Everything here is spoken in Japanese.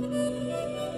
なるほど。